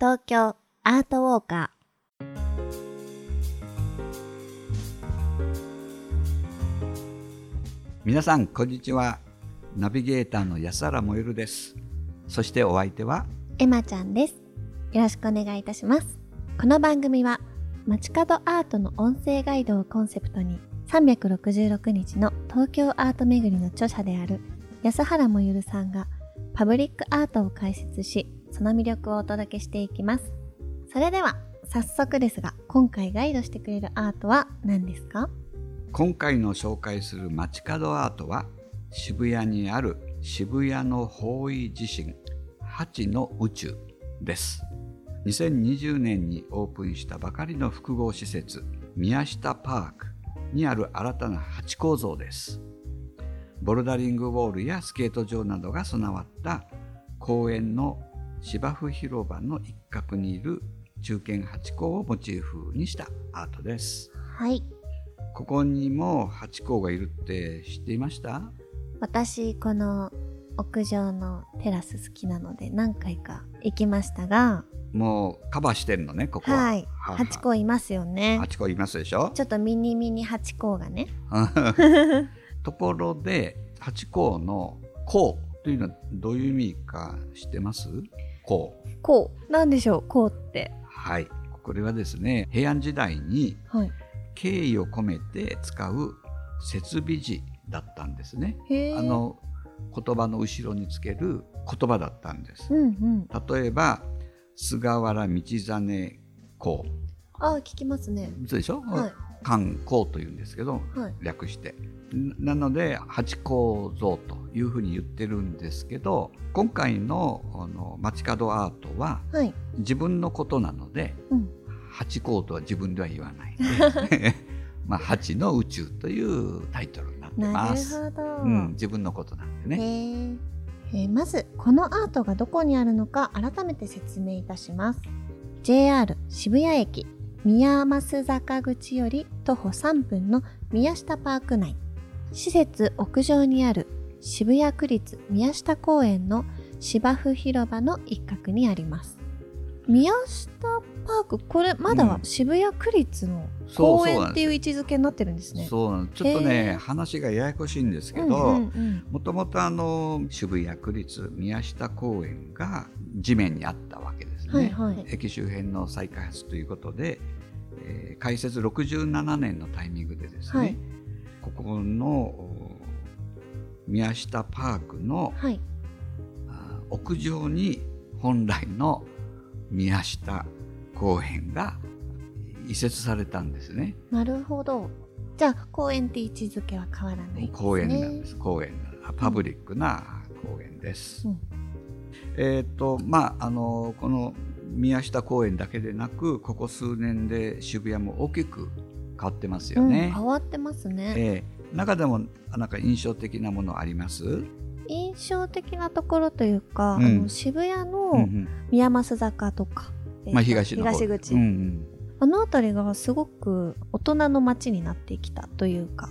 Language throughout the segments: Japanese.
東京アートウォーカ皆さんこんにちは。ナビゲーターの安原もゆるです。そしてお相手は？ーエマちゃんです。よろしくお願いいたします。この番組は街角アートの音声ガイドをコンセプトに366日の東京アート巡りの著者である安原もゆるさんがパブリックアートを解説しその魅力をお届けしていきます。それでは早速ですが今回ガイドしてくれるアートは何ですか？今回の紹介する街角アートは渋谷にある渋谷の方位地震8の宇宙です。2020年にオープンしたばかりの複合施設宮下パークにある新たな八構造です。ボルダリングウォールやスケート場などが備わった公園の芝生広場の一角にいる中堅八甲をモチーフにしたアートです。はい。ここにもハチ公がいるって知っていました？私この屋上のテラス好きなので何回か行きましたが。もうカバーしてんのねここは。はい。ハチ公いますよね。ハチ公いますでしょ？ちょっとミニミニハチ公がね。ところでハチ公の「公」というのはどういう意味か知ってます？公こう。なんでしょう。こうって。はい。これはですね平安時代にはい。敬意を込めて使う設備字だったんですね。あの言葉の後ろにつける言葉だったんです。うんうん。例えば菅原道真公。あ聞きますね。そうでしょ、はい。漢公というんですけどはい。略してななので八構造というふうに言ってるんですけど今回のあの街角アートははい。自分のことなのでうん。八構とは自分では言わないで まあ八の宇宙というタイトルになってなるます。ほど、うん、自分のことなんでね。えー。まずこのアートがどこにあるのか改めて説明いたします。JR 渋谷駅宮益坂口より徒歩3分の宮下パーク内施設屋上にある渋谷区立宮下公園の芝生広場の一角にあります。宮下パークこれまだ渋谷区立のそう公園っていう位置づけになってるんですね。そうなんです。ちょっとへねー。話がややこしいんですけうんど、もともとあの渋谷区立宮下公園が地面にあったわけですね。はいはい。駅周辺の再開発ということで、えー開設67年のタイミングでですね、はいここのお宮下パークのはいあ屋上に本来の宮下公園が移設されたんですね。なるほど。じゃあ公園って位置づけは変わらないね。公園なんです。公園なパブリックな公園です。うんえっ、とまああのこの宮下公園だけでなくここ数年で渋谷も大きく変わってますようん、ね。変わってますね。えー中でもなんか印象的なものあります？印象的なところというか、うんあの渋谷うんうのん宮益坂とか、えーとまあ東の方東口、うんあの辺りがすごく大人の街になってきたというか、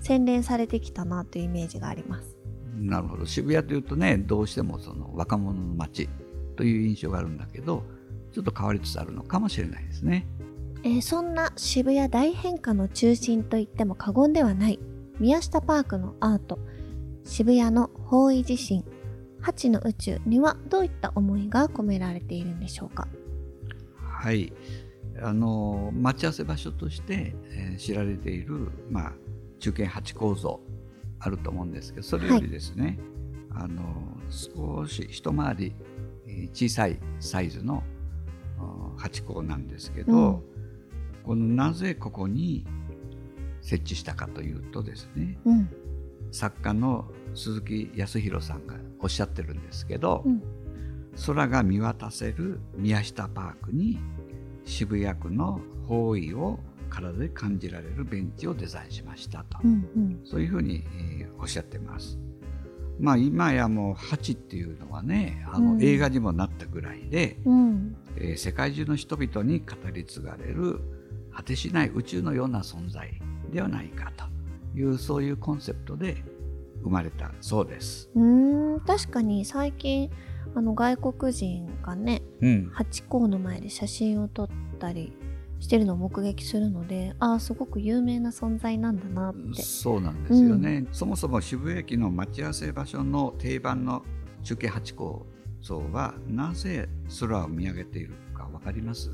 洗練されてきたなというイメージがあります。うん、なるほど。渋谷というとねどうしてもその若者の街という印象があるんだけど、ちょっと変わりつつあるのかもしれないですね。えーそんな渋谷大変化の中心といっても過言ではない。宮下パークのアート。渋谷の方位地震。八の宇宙にはどういった思いが込められているんでしょうか？はい、あの待ち合わせ場所として、えー知られている、まあ、中堅八構造あると思うんですけどそれよりですね、あの少し一回りえー小さいサイズのあ八構なんですけど、うんこのなぜここに設置したかというとですねうん。作家の鈴木康弘さんがおっしゃってるんですけど、うん。空が見渡せる宮下パークに渋谷区の方位を体で感じられるベンチをデザインしましたと、うんうん。そういうふうに、えーおっしゃってます。まあ今やもうハチっていうのはねあの、うん。映画にもなったぐらいで、うん。えー世界中の人々に語り継がれる果てしない宇宙のような存在ではないかというそういうコンセプトで生まれたそうです。うーん確かに最近あの外国人がねうん、ハチ公の前で写真を撮ったりしてるのを目撃するのでああすごく有名な存在なんだなって。そうなんですよね、そもそも渋谷駅の待ち合わせ場所の定番の中継八甲像はなぜ空を見上げているかわかります？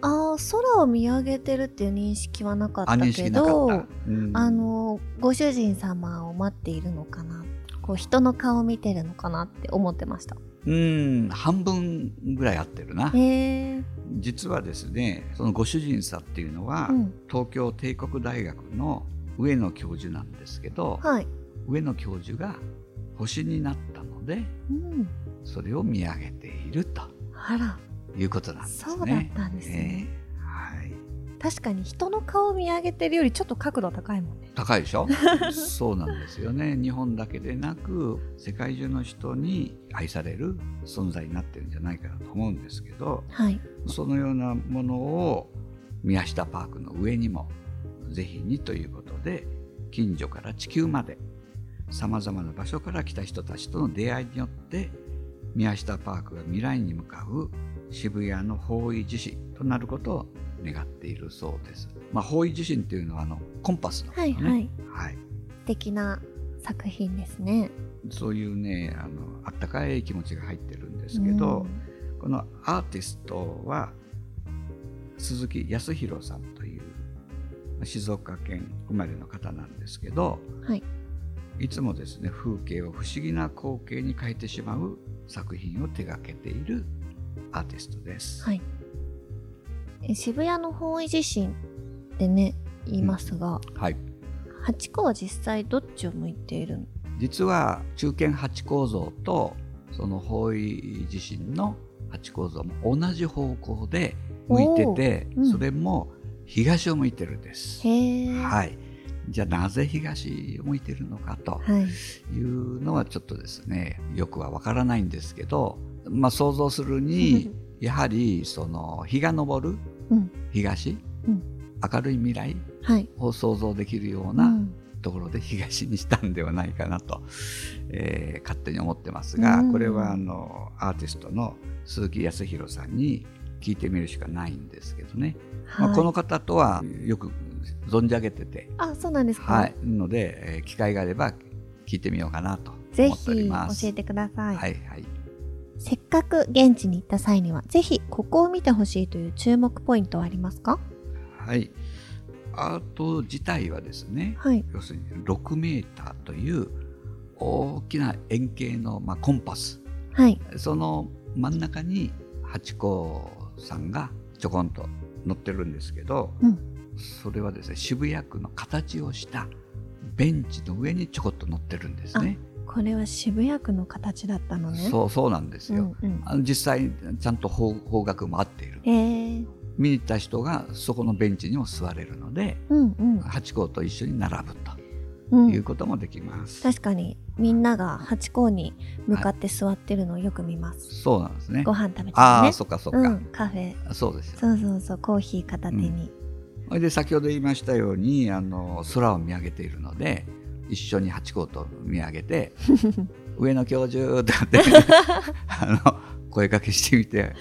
ああ空を見上げてるっていう認識はなかったけどった、うん。あのご主人様を待っているのかな。こう人の顔を見てるのかなって思ってました。うん。半分ぐらい合ってるな。実はですねそのご主人さんっていうのは、うん。東京帝国大学の上野教授なんですけど、はい、上野教授が星になったのでうん、それを見上げていると。あらいうことなんですね。そうだったんですね、えーはい。確かに人の顔を見上げてるよりちょっと角度高いもんね。高いでしょ？そうなんですよね。日本だけでなく世界中の人に愛される存在になってるんじゃないかなと思うんですけどはい。そのようなものを宮下パークの上にもぜひにということで近所から地球までさまざまな場所から来た人たちとの出会いによって宮下パークが未来に向かう渋谷の方位地震となることを願っているそうです。まあ、方位地震っていうのはあのコンパスのね、はいはい。はい、素敵な作品ですね。そういうねあのあったかい気持ちが入ってるんですけど、このアーティストは鈴木康弘さんというまあ静岡県生まれの方なんですけどうんはい。いつもですね風景を不思議な光景に変えてしまう作品を手掛けているアーティストです。はい。え渋谷の方位地震ってね言いますが、はい、ハチ公は実際どっちを向いているの？実は中堅八構造とその方位地震の八構造も同じ方向で向いてて、うん。それも東を向いてるんです。へえはい、じゃあなぜ東を向いてるのかとはい。いうのはちょっとですねよくはわからないんですけど、まあ、想像するにやはりその日が昇るうん。東、うん。明るい未来はい。を想像できるよううなん。ところで東にしたんではないかなと、えー勝手に思ってますが、うん。これはあのアーティストの鈴木康弘さんに聞いてみるしかないんですけどね、まあ、はい。この方とはよく存じ上げてて、あそうなんですか、はい、ので、えー機会があれば聞いてみようかなとぜ思っておりひます。教えてください、はいはいせっかく現地に行った際にはぜひここを見てほしいという注目ポイントはありますか？はい、アート自体はですねはい。要するに6メーターという大きな円形の、まあ、コンパス。はい。その真ん中にハチ公さんがちょこんと乗ってるんですけど、うん。それはですね渋谷区の形をしたベンチの上にちょこっと乗ってるんですね。これは渋谷区の形だったのね。そうそうなんですよ。うんうん。あの実際ちゃんと方方角も合っている。へえ。見に行った人がそこのベンチにも座れるので、うんうん。ハチ公と一緒に並ぶとうん。いうこともできます。確かにみんながハチ公に向かって座ってるのをよく見ます、そうなんですね。ご。飯食べてああ、ねそっかそっか、うん、カフェ。そうですよ。そうそうそう。コーヒー片手に、それで先ほど言いましたようにあの空を見上げているので一緒にハチ公と見上げて 上野教授とかって あの声かけしてみて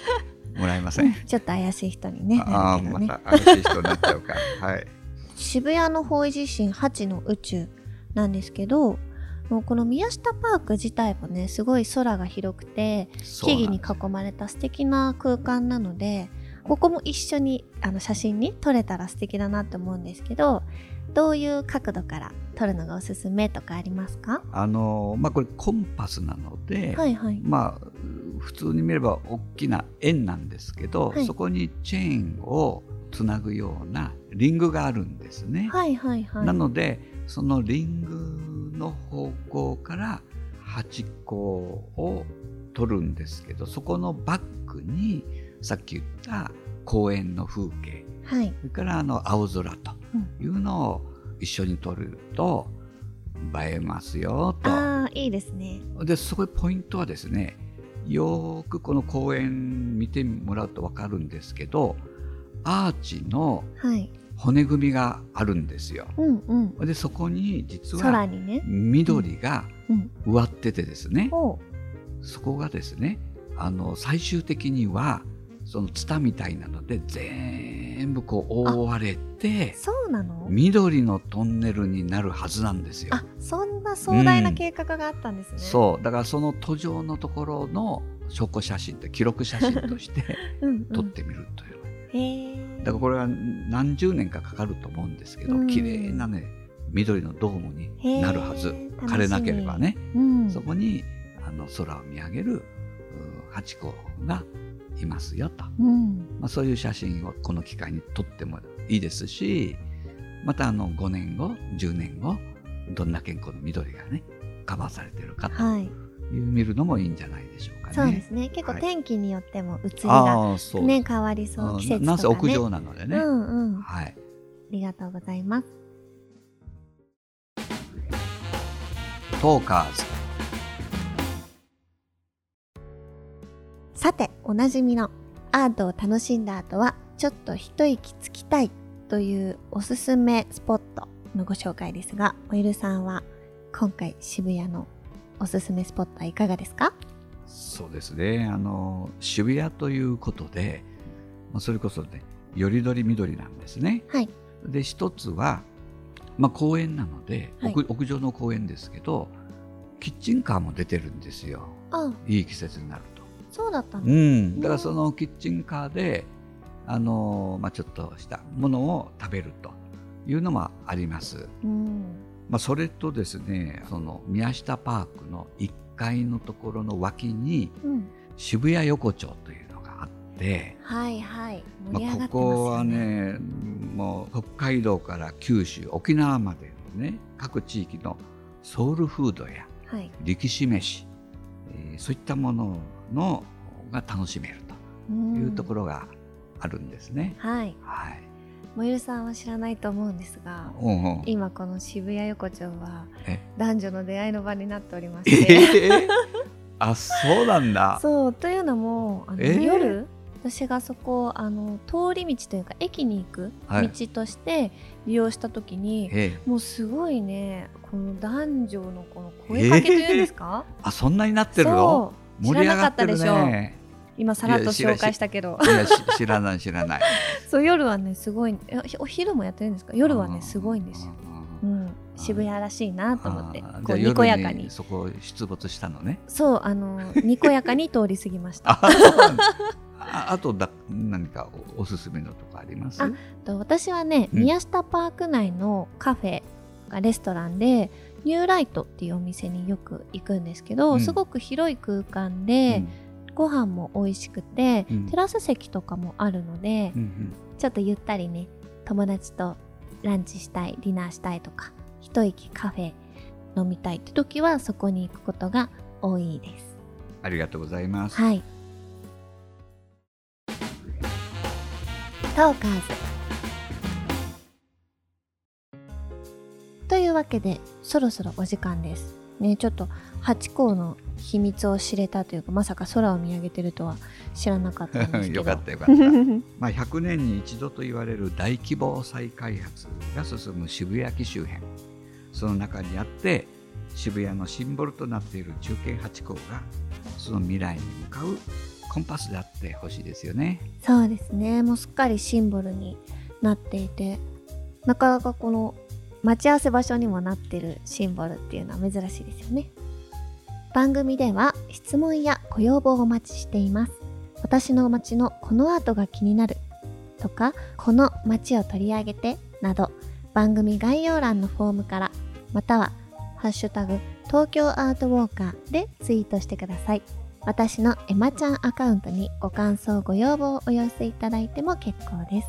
もらえません？ちょっと怪しい人にねああね、また怪しい人になっちゃうから。はい。渋谷の方位地震8の宇宙なんですけどもうこの宮下パーク自体もねすごい空が広くて木々に囲まれた素敵な空間なのでここも一緒にあの写真に撮れたら素敵だなと思うんですけどどういう角度から撮るのがおすすめとかありますか？あのまあこれコンパスなので、はいはい。まあ普通に見れば大きな円なんですけど、はい。そこにチェーンをつなぐようなリングがあるんですね。はいはいはい。なのでそのリングの方向から8個を取るんですけどそこのバックにさっき言った公園の風景。はい。それからあの青空というのを一緒に撮ると映えますよと。ああいいですね。でそこでポイントはですねよーくこの公園見てもらうと分かるんですけどアーチのはい。骨組みがあるんですよ。うんうん。でそこに実は緑がうん。植わっててですねおう。そこがですねあの最終的にはそのツタみたいなので全部こう覆われてそうなの？緑のトンネルになるはずなんですよ。あ。そんな壮大な計画があったんですね、そう。だからその途上のところの証拠写真って記録写真として うんうん、撮ってみるという、だからこれは何十年かかかると思うんですけど、うん。綺麗なね緑のドームになるはず。枯れなければね、うん、そこにあの空を見上げるうハチ公がいますよと、うん。まあ、そういう写真をこの機会に撮ってもいいですしまたあの5年後10年後どんな健康の緑がねカバーされてるかとはい。いう見るのもいいんじゃないでしょうかね。そうですね。結構はい。天気によっても移りがね変わりそう。うん。季節とかね。なんせ屋上なのでね、うんうん。あはい。りがとうございます。トーカーズ。さておなじみのアートを楽しんだ後はちょっと一息つきたいというおすすめスポットのご紹介ですがおゆるさんは今回渋谷のおすすめスポットはいかがですか？そうですね。あの渋谷ということでまあそれこそねよりどり緑なんですね。はい。で一つは、まあ、公園なので、はい。屋屋上の公園ですけどキッチンカーも出てるんですよ。あ。いい季節になると。そうだったの、うん、だからそのキッチンカーであの、まあ、ちょっとしたものを食べるというのもあります。うん。まあ、それとですねその宮下パークの1階のところの脇にうん、渋谷横丁というのがあって、はいはい。盛りまあ、上がってますよね、ここはねもう北海道から九州沖縄までのね各地域のソウルフードやはい。力士飯、えーそういったもののが楽しめるというところ、ろがあるんですね。はい。はい。もゆるさんは知らないと思うんですがおうおう今この渋谷横丁はえ？男女の出会いの場になっておりまえ？してーあそうなんだ。そうというのもあの、え？ー夜私がそこあの通り道というか駅に行くはい。道として利用した時に、えーもうすごいねこの男女のこの声かけというんですか、あそんなになってるの？そう知らなかったでしょ盛り上がってるね。今さらっと紹介したけど。いやし知らない知らない。そう夜はねすごいえお昼もやってるんですか？夜はうんねすごいんですよ、うんうん、渋谷らしいなと思って。こうにこやかに。夜そこ出没したのね。そうあのにこやかに通り過ぎました。あああとだ何かおおすすめのとこあります？あと私はね、うん。宮下パーク内のカフェがレストランでニューライトっていうお店によく行くんですけど、うん。すごく広い空間で、ご飯も美味しくて、うん。テラス席とかもあるので、うんうん。ちょっとゆったりね友達とランチしたいディナーしたいとか一息カフェ飲みたいって時はそこに行くことが多いです。ありがとうございます。はい。トーカーズ。というわけでそろそろお時間ですねちょっとハチ公の秘密を知れたというかまさか空を見上げてるとは知らなかったんですけど よかったよかった。まあ100年に一度と言われる大規模再開発が進む渋谷駅周辺その中にあって渋谷のシンボルとなっている中堅八甲がその未来に向かうコンパスであってほしいですよね。そうですねもうすっかりシンボルになっていてなかなかこの待ち合わせ場所にもなってるシンボルっていうのは珍しいですよね。番組では質問やご要望をお待ちしています。私の街のこのアートが気になるとかこの街を取り上げてなど番組概要欄のフォームからまたはハッシュタグ東京アートウォーカーでツイートしてください。私のエマちゃんアカウントにご感想ご要望をお寄せいただいても結構です。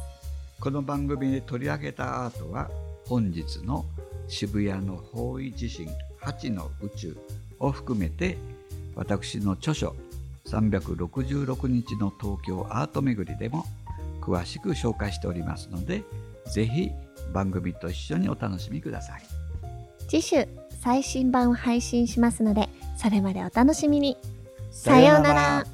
この番組で取り上げたアートは本日の渋谷の方位地震8の宇宙を含めて私の著書366日の東京アート巡りでも詳しく紹介しておりますのでぜひ番組と一緒にお楽しみください。次週最新版を配信しますのでそれまでお楽しみに。さようなら